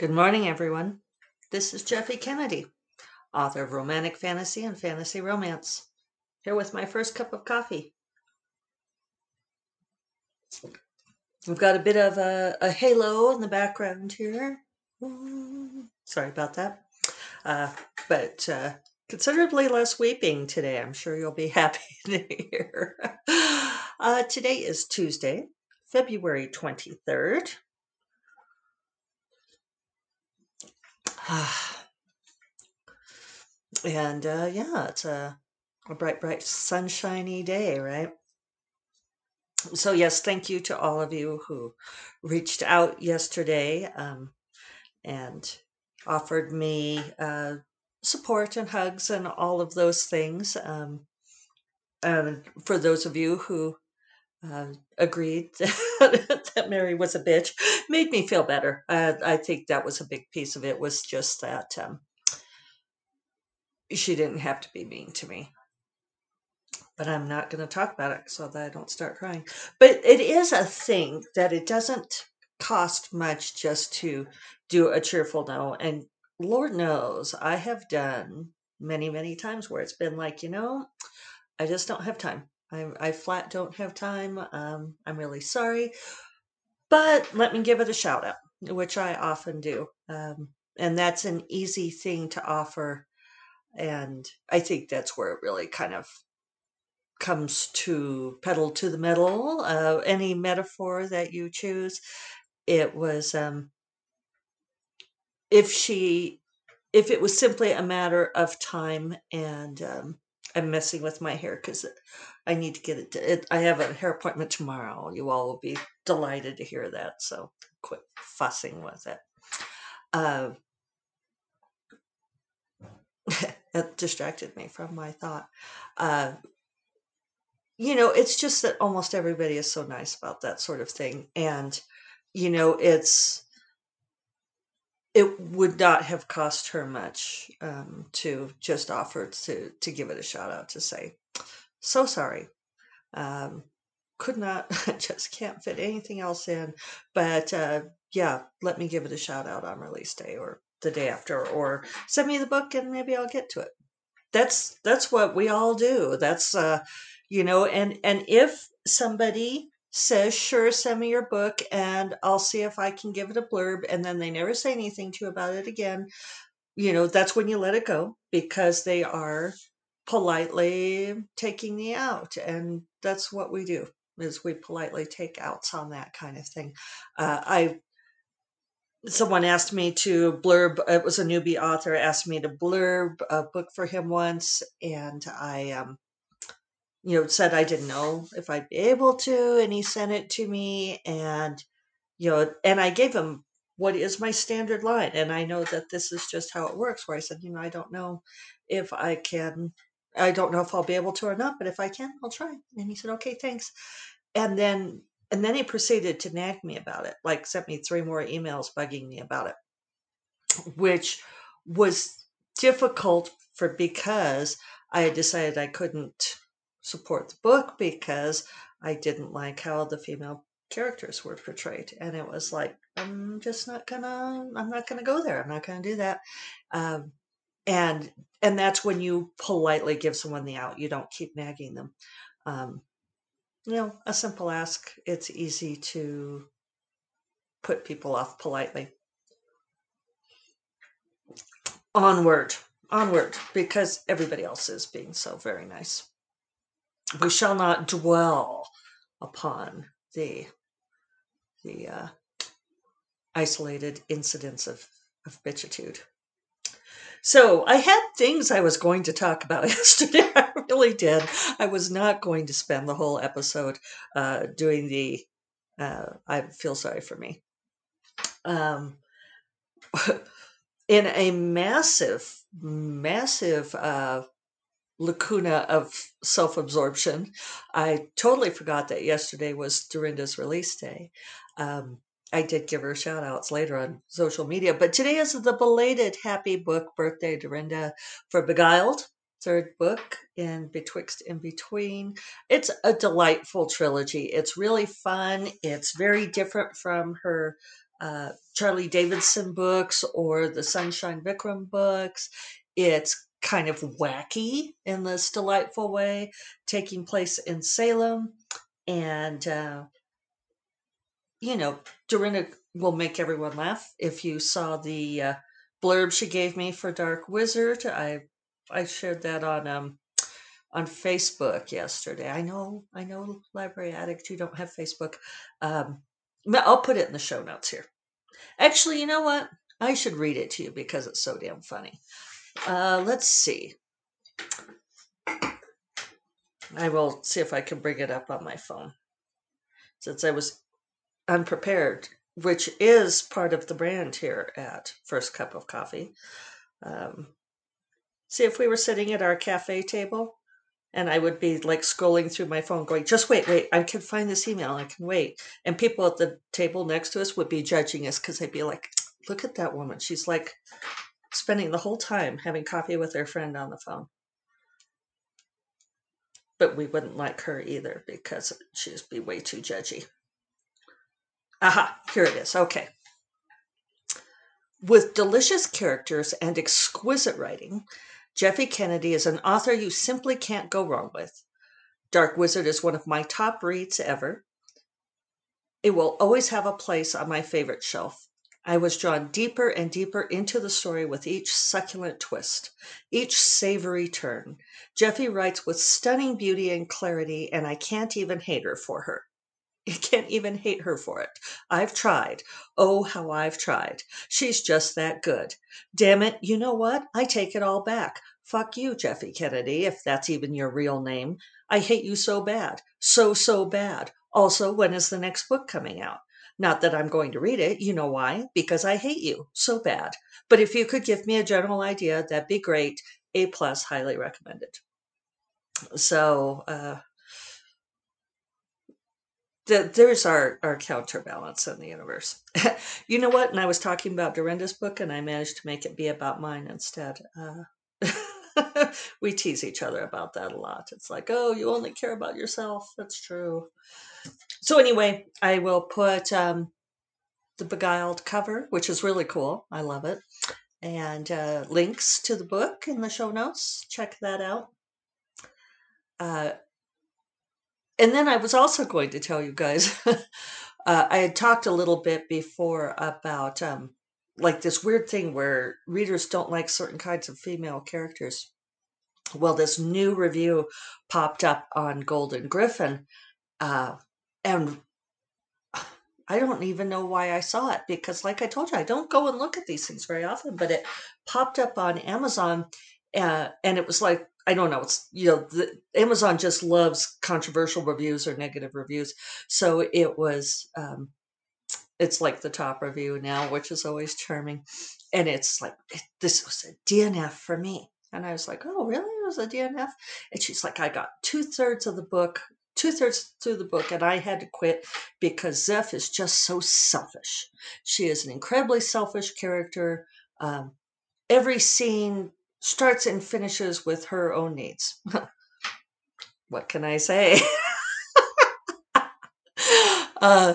Good morning, everyone. This is Jeffe Kennedy, author of Romantic Fantasy and Fantasy Romance, here with my first cup of coffee. We've got a bit of a, a halo in the background here. Sorry about that. Uh, but uh, considerably less weeping today. I'm sure you'll be happy to hear. Uh, today is Tuesday, February 23rd. and uh, yeah, it's a, a bright, bright, sunshiny day, right? So, yes, thank you to all of you who reached out yesterday um, and offered me uh, support and hugs and all of those things. Um, and for those of you who uh, agreed that Mary was a bitch, made me feel better. Uh, I think that was a big piece of it. Was just that um, she didn't have to be mean to me. But I'm not going to talk about it so that I don't start crying. But it is a thing that it doesn't cost much just to do a cheerful no. And Lord knows I have done many, many times where it's been like, you know, I just don't have time. I, I flat don't have time. Um, I'm really sorry. But let me give it a shout out, which I often do. Um, and that's an easy thing to offer. And I think that's where it really kind of comes to pedal to the metal. Uh, any metaphor that you choose, it was um, if she, if it was simply a matter of time and um, I'm messing with my hair because I need to get it, it. I have a hair appointment tomorrow. You all will be delighted to hear that. So quit fussing with it. Uh, it distracted me from my thought. Uh, you know, it's just that almost everybody is so nice about that sort of thing. And, you know, it's, it would not have cost her much um, to just offer to to give it a shout out to say so sorry um, could not I just can't fit anything else in but uh, yeah let me give it a shout out on release day or the day after or send me the book and maybe i'll get to it that's that's what we all do that's uh you know and and if somebody says, Sure, send me your book and I'll see if I can give it a blurb. And then they never say anything to you about it again. You know, that's when you let it go because they are politely taking me out. And that's what we do is we politely take outs on that kind of thing. Uh, I someone asked me to blurb it was a newbie author asked me to blurb a book for him once and i um you know, said I didn't know if I'd be able to, and he sent it to me, and you know, and I gave him what is my standard line, and I know that this is just how it works. Where I said, you know, I don't know if I can, I don't know if I'll be able to or not, but if I can, I'll try. And he said, okay, thanks. And then, and then he proceeded to nag me about it, like sent me three more emails bugging me about it, which was difficult for because I had decided I couldn't support the book because I didn't like how the female characters were portrayed. And it was like, I'm just not gonna, I'm not gonna go there. I'm not gonna do that. Um, and and that's when you politely give someone the out. You don't keep nagging them. Um, you know, a simple ask. It's easy to put people off politely. Onward, onward, because everybody else is being so very nice we shall not dwell upon the the uh, isolated incidents of of bitchitude. So I had things I was going to talk about yesterday. I really did. I was not going to spend the whole episode uh, doing the. Uh, I feel sorry for me. Um, in a massive, massive uh, lacuna of self absorption. I totally forgot that yesterday was Darynda's release day. Um, I did give her shout outs later on social media, but today is the belated happy book birthday, Darynda, for Beguiled, third book in Betwixt in Between. It's a delightful trilogy. It's really fun. It's very different from her uh, Charley Davidson books or the Sunshine Vicram books. It's kind of wacky in this delightful way, taking place in Salem. And, uh, you know, Darynda will make everyone laugh. If you saw the uh, blurb she gave me for Dark Wizard, I I shared that on um on Facebook yesterday. I know, I know, Library Addict, you don't have Facebook. Um, I'll put it in the show notes here. Actually, you know what? I should read it to you because it's so damn funny. Uh, let's see. I will see if I can bring it up on my phone since I was unprepared, which is part of the brand here at First Cup of Coffee. Um, see if we were sitting at our cafe table and I would be like scrolling through my phone, going, "Just wait, wait, I can find this email. I can wait." And people at the table next to us would be judging us because they'd be like, "Look at that woman. She's like spending the whole time having coffee with her friend on the phone." But we wouldn't like her either because she'd be way too judgy. Aha, here it is. Okay. With delicious characters and exquisite writing, Jeffe Kennedy is an author you simply can't go wrong with. Dark Wizard is one of my top reads ever. It will always have a place on my favorite shelf. I was drawn deeper and deeper into the story with each succulent twist, each savory turn. Jeffe writes with stunning beauty and clarity, and I can't even hate her for her. I can't even hate her for it. I've tried. Oh, how I've tried. She's just that good. Damn it, you know what? I take it all back. Fuck you, Jeffe Kennedy, if that's even your real name. I hate you so bad. So, so bad. Also, when is the next book coming out? Not that I'm going to read it. You know why? Because I hate you so bad. But if you could give me a general idea, that'd be great. A plus, highly recommended. So, uh, there's our, our counterbalance in the universe. you know what? And I was talking about Darynda's book, and I managed to make it be about mine instead. Uh, we tease each other about that a lot. It's like, oh, you only care about yourself. That's true. So, anyway, I will put um, the Beguiled cover, which is really cool. I love it. And uh, links to the book in the show notes. Check that out. Uh, and then I was also going to tell you guys, uh, I had talked a little bit before about um, like this weird thing where readers don't like certain kinds of female characters. Well, this new review popped up on Golden Griffin, uh, and I don't even know why I saw it because, like I told you, I don't go and look at these things very often. But it popped up on Amazon, uh, and it was like I don't know. It's you know, the, Amazon just loves controversial reviews or negative reviews, so it was um, it's like the top review now, which is always charming. And it's like, this was a DNF for me. And I was like, oh, really? It was a DNF? And she's like, I got two thirds of the book, two thirds through the book, and I had to quit because Zeph is just so selfish. She is an incredibly selfish character. Um, every scene starts and finishes with her own needs. what can I say? uh,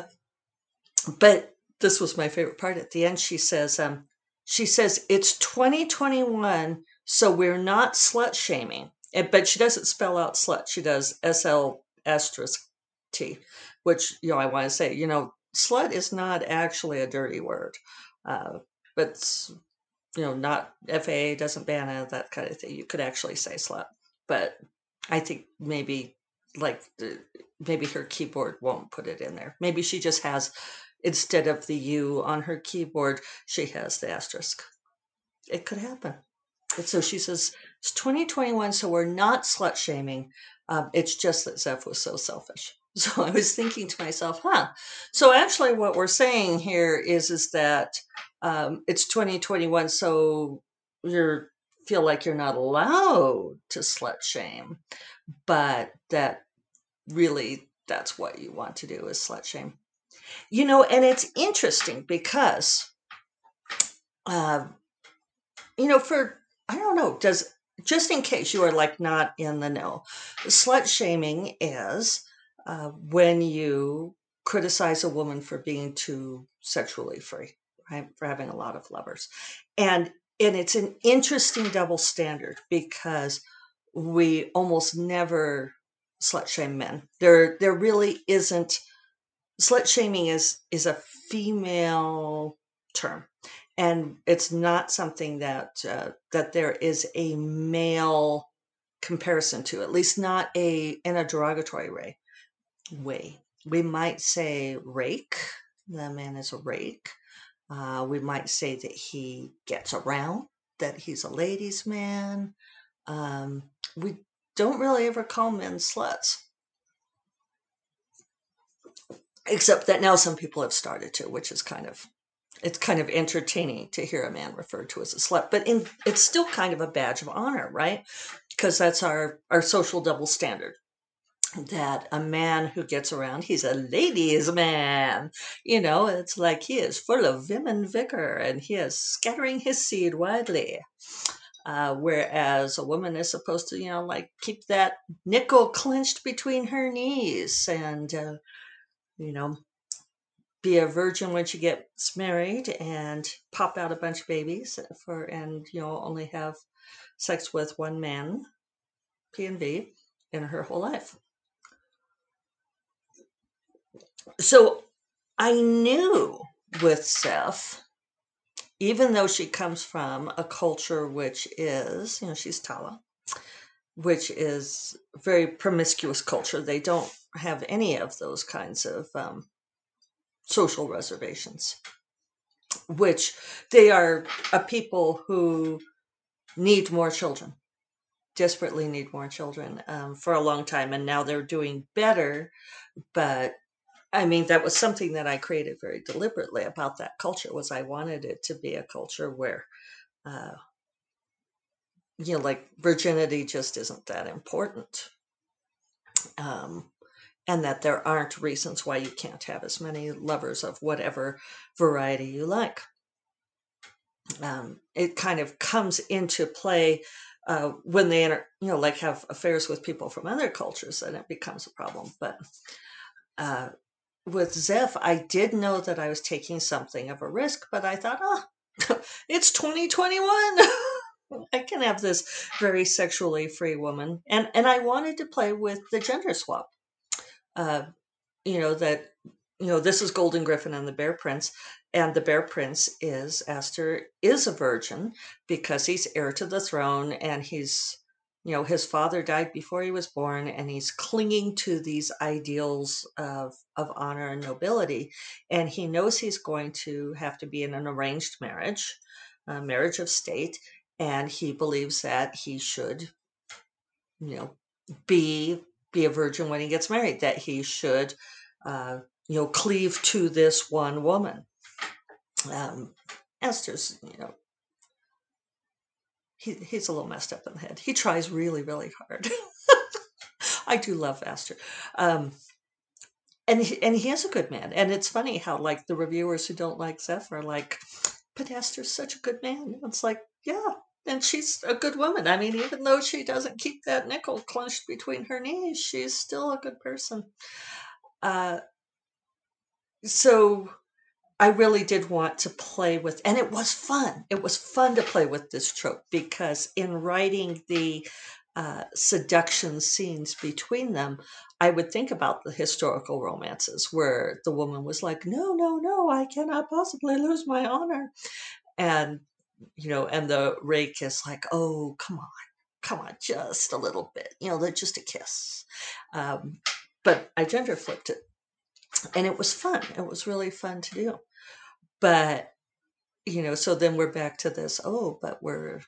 but this was my favorite part at the end she says um she says it's 2021 so we're not slut shaming but she doesn't spell out slut she does sl asterisk t which you know i want to say you know slut is not actually a dirty word uh, but you know not faa doesn't ban it that kind of thing you could actually say slut but i think maybe like maybe her keyboard won't put it in there maybe she just has instead of the U on her keyboard, she has the asterisk. It could happen. And so she says, it's 2021, so we're not slut shaming. Um, it's just that Zeph was so selfish. So I was thinking to myself, huh. So actually, what we're saying here is is that um, it's 2021, so you feel like you're not allowed to slut shame, but that really that's what you want to do is slut shame. You know, and it's interesting because, uh, you know, for, I don't know, does, just in case you are like not in the know, slut shaming is uh, when you criticize a woman for being too sexually free, right? For having a lot of lovers. And and it's an interesting double standard because we almost never slut shame men. There there really isn't slut shaming is is a female term and it's not something that uh, that there is a male comparison to at least not a in a derogatory way way we might say rake the man is a rake. Uh, we might say that he gets around that he's a ladies man. Um, we don't really ever call men sluts. Except that now some people have started to which is kind of it's kind of entertaining to hear a man referred to as a slut but in it's still kind of a badge of honor right? Because that's our our social double standard that a man who gets around he's a ladies man. You know it's like he is full of vim and vigor and he is scattering his seed widely. Uh, whereas a woman is supposed to you know like keep that nickel clenched between her knees and uh, you know be a virgin when she gets married and pop out a bunch of babies for and you know only have sex with one man p and v in her whole life so i knew with Zeph, even though she comes from a culture which is you know she's tala which is very promiscuous culture they don't have any of those kinds of um, social reservations, which they are a people who need more children, desperately need more children um, for a long time, and now they're doing better. But I mean, that was something that I created very deliberately about that culture. Was I wanted it to be a culture where, uh, you know, like virginity just isn't that important. Um, and that there aren't reasons why you can't have as many lovers of whatever variety you like. Um, it kind of comes into play uh, when they enter, you know, like have affairs with people from other cultures, and it becomes a problem. But uh, with Zeph, I did know that I was taking something of a risk, but I thought, oh, it's 2021. I can have this very sexually free woman, and and I wanted to play with the gender swap uh, you know that you know this is golden griffin and the bear prince and the bear prince is Aster is a virgin because he's heir to the throne and he's you know his father died before he was born and he's clinging to these ideals of of honor and nobility and he knows he's going to have to be in an arranged marriage a marriage of state and he believes that he should you know be be a virgin when he gets married, that he should, uh, you know, cleave to this one woman. Um, Aster's, you know, he, he's a little messed up in the head. He tries really, really hard. I do love Aster. Um, and he, and he is a good man. And it's funny how like the reviewers who don't like Zeph are like, but Aster's such a good man. It's like, yeah, and she's a good woman. I mean, even though she doesn't keep that nickel clenched between her knees, she's still a good person. Uh, so I really did want to play with, and it was fun. It was fun to play with this trope because in writing the uh, seduction scenes between them, I would think about the historical romances where the woman was like, No, no, no, I cannot possibly lose my honor. And you know, and the rake is like, oh, come on, come on, just a little bit, you know, just a kiss. Um, but I gender flipped it, and it was fun. It was really fun to do. But you know, so then we're back to this. Oh, but we're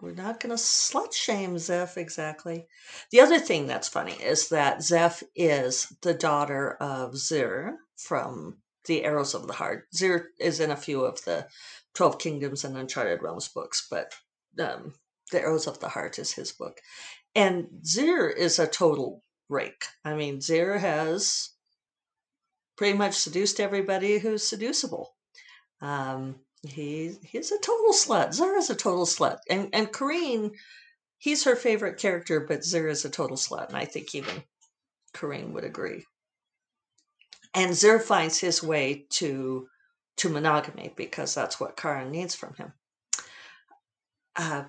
we're not going to slut shame Zeph exactly. The other thing that's funny is that Zeph is the daughter of Zyr from the Arrows of the Heart. Zyr is in a few of the Twelve Kingdoms and Uncharted Realms books, but um, The Arrows of the Heart is his book. And Zyr is a total rake. I mean, Zyr has pretty much seduced everybody who's seducible. Um, he he's a total slut. Zyr is a total slut, and and Kareen, he's her favorite character, but Zyr is a total slut, and I think even Kareen would agree. and Zyr finds his way to to monogamy because that's what Karen needs from him. Uh,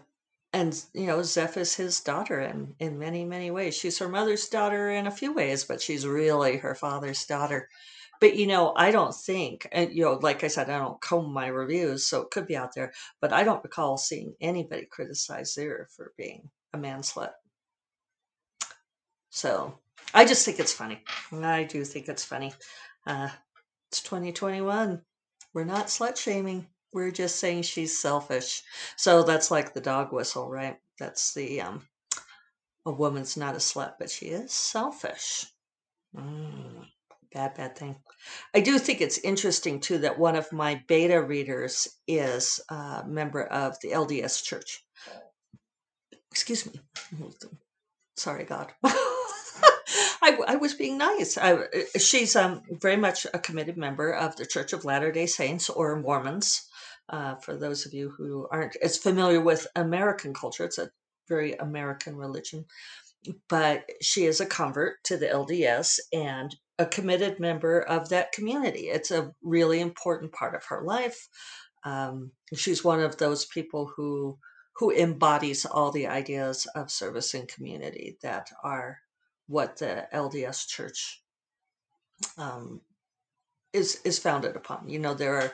and you know, Zeph is his daughter in in many many ways. She's her mother's daughter in a few ways, but she's really her father's daughter. But you know, I don't think, and you know, like I said, I don't comb my reviews, so it could be out there. But I don't recall seeing anybody criticize Zyr for being a man slut. So I just think it's funny. I do think it's funny. Uh, it's 2021. We're not slut shaming. We're just saying she's selfish. So that's like the dog whistle, right? That's the um, a woman's not a slut, but she is selfish. Mm, bad, bad thing. I do think it's interesting too that one of my beta readers is a member of the LDS Church. Excuse me. Sorry, God. I, I was being nice. I, uh, she's um, very much a committed member of the Church of Latter day Saints or Mormons. Uh, for those of you who aren't as familiar with American culture, it's a very American religion. But she is a convert to the LDS and a committed member of that community. It's a really important part of her life. Um, she's one of those people who who embodies all the ideas of service and community that are what the LDS Church um, is is founded upon. You know, there are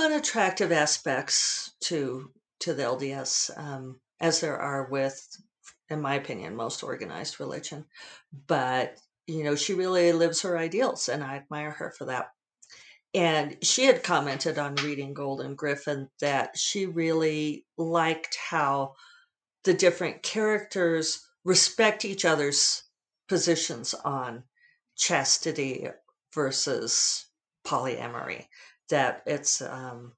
unattractive aspects to to the LDS, um, as there are with, in my opinion, most organized religion. But you know, she really lives her ideals, and I admire her for that. And she had commented on reading Golden Griffin that she really liked how the different characters respect each other's positions on chastity versus polyamory that it's um,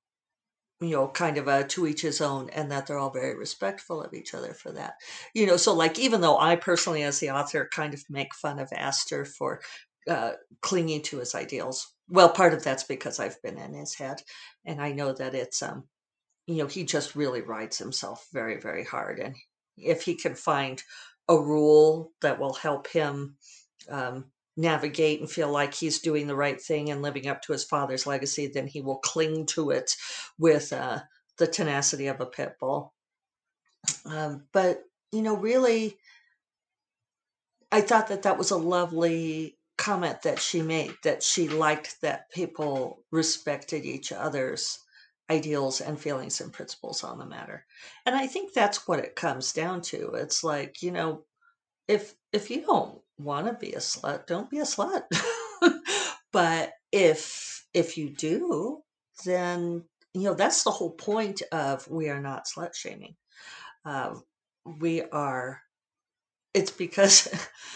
you know kind of a to each his own and that they're all very respectful of each other for that. You know so like even though i personally as the author kind of make fun of aster for uh, clinging to his ideals well part of that's because i've been in his head and i know that it's um you know he just really rides himself very very hard and if he can find a rule that will help him um, navigate and feel like he's doing the right thing and living up to his father's legacy, then he will cling to it with uh, the tenacity of a pit bull. Um, but, you know, really, I thought that that was a lovely comment that she made that she liked that people respected each other's ideals and feelings and principles on the matter. And I think that's what it comes down to. It's like, you know, if if you don't want to be a slut, don't be a slut. but if if you do, then you know that's the whole point of we are not slut shaming. Uh, we are. It's because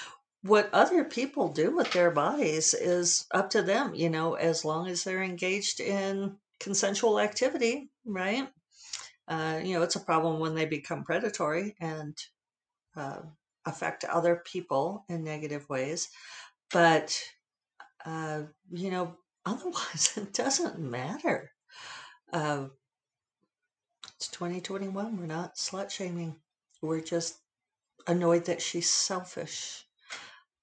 what other people do with their bodies is up to them. You know, as long as they're engaged in consensual activity, right? Uh, you know, it's a problem when they become predatory and uh, affect other people in negative ways. But, uh, you know, otherwise, it doesn't matter. Uh, it's 2021. We're not slut shaming. We're just annoyed that she's selfish.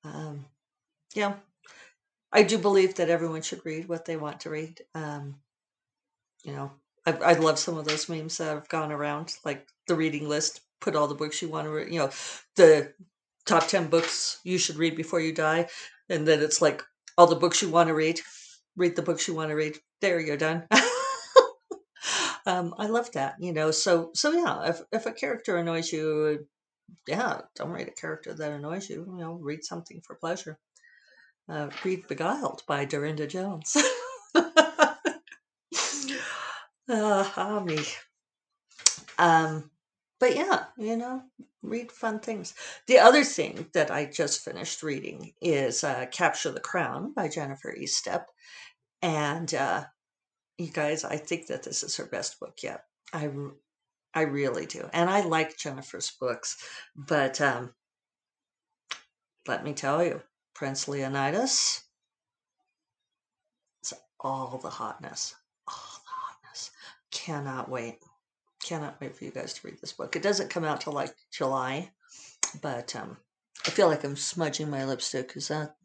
Um, yeah, I do believe that everyone should read what they want to read. Um, you know, I, I love some of those memes that have gone around, like the reading list. Put all the books you want to read. You know, the top ten books you should read before you die, and then it's like all the books you want to read. Read the books you want to read. There, you're done. um, I love that. You know, so so yeah. If if a character annoys you, yeah, don't read a character that annoys you. You know, read something for pleasure. Uh, read Beguiled by Darynda Jones. Ah, me. Um, but yeah, you know, read fun things. The other thing that I just finished reading is uh, Capture the Crown by Jennifer Estep. And uh, you guys, I think that this is her best book yet. I, I really do. And I like Jennifer's books. But um, let me tell you, Prince Leonidas, it's all the hotness. All the hotness. Cannot wait. Cannot wait for you guys to read this book. It doesn't come out till like July, but um, I feel like I'm smudging my lipstick. because that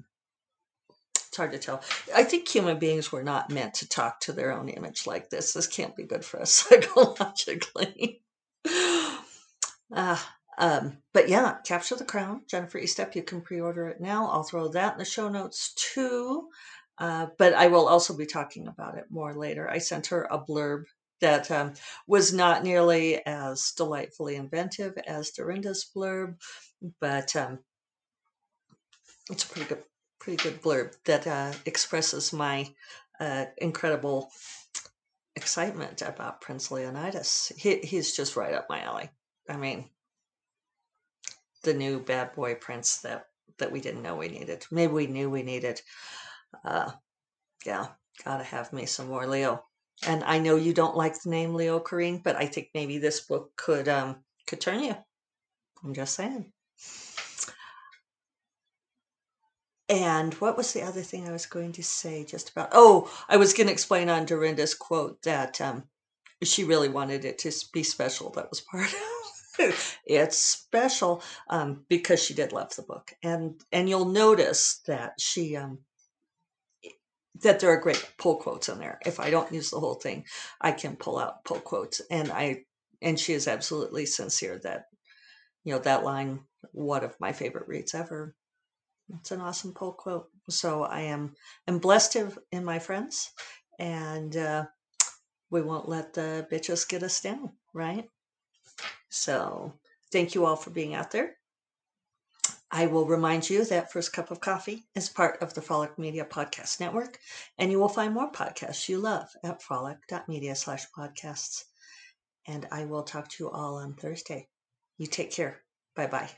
it's hard to tell. I think human beings were not meant to talk to their own image like this. This can't be good for us psychologically. uh, um, but yeah, Capture the Crown, Jennifer Estep. You can pre order it now. I'll throw that in the show notes too. Uh, but I will also be talking about it more later. I sent her a blurb that um, was not nearly as delightfully inventive as Darynda's blurb, but um, it's a pretty good, pretty good blurb that uh, expresses my uh, incredible excitement about Prince Leonidas. He, he's just right up my alley. I mean, the new bad boy prince that that we didn't know we needed. Maybe we knew we needed. Uh, yeah, gotta have me some more Leo. And I know you don't like the name Leo Kareen, but I think maybe this book could um could turn you. I'm just saying. And what was the other thing I was going to say just about? Oh, I was going to explain on Darynda's quote that um, she really wanted it to be special. That was part of it's special um, because she did love the book, and and you'll notice that she um, that there are great pull quotes in there. If I don't use the whole thing, I can pull out pull quotes, and I and she is absolutely sincere that you know that line, one of my favorite reads ever. It's an awesome pull quote. So I am am blessed in my friends, and uh, we won't let the bitches get us down, right? So thank you all for being out there. I will remind you that First Cup of Coffee is part of the Frolic Media Podcast Network, and you will find more podcasts you love at frolic.media slash podcasts. And I will talk to you all on Thursday. You take care. Bye bye.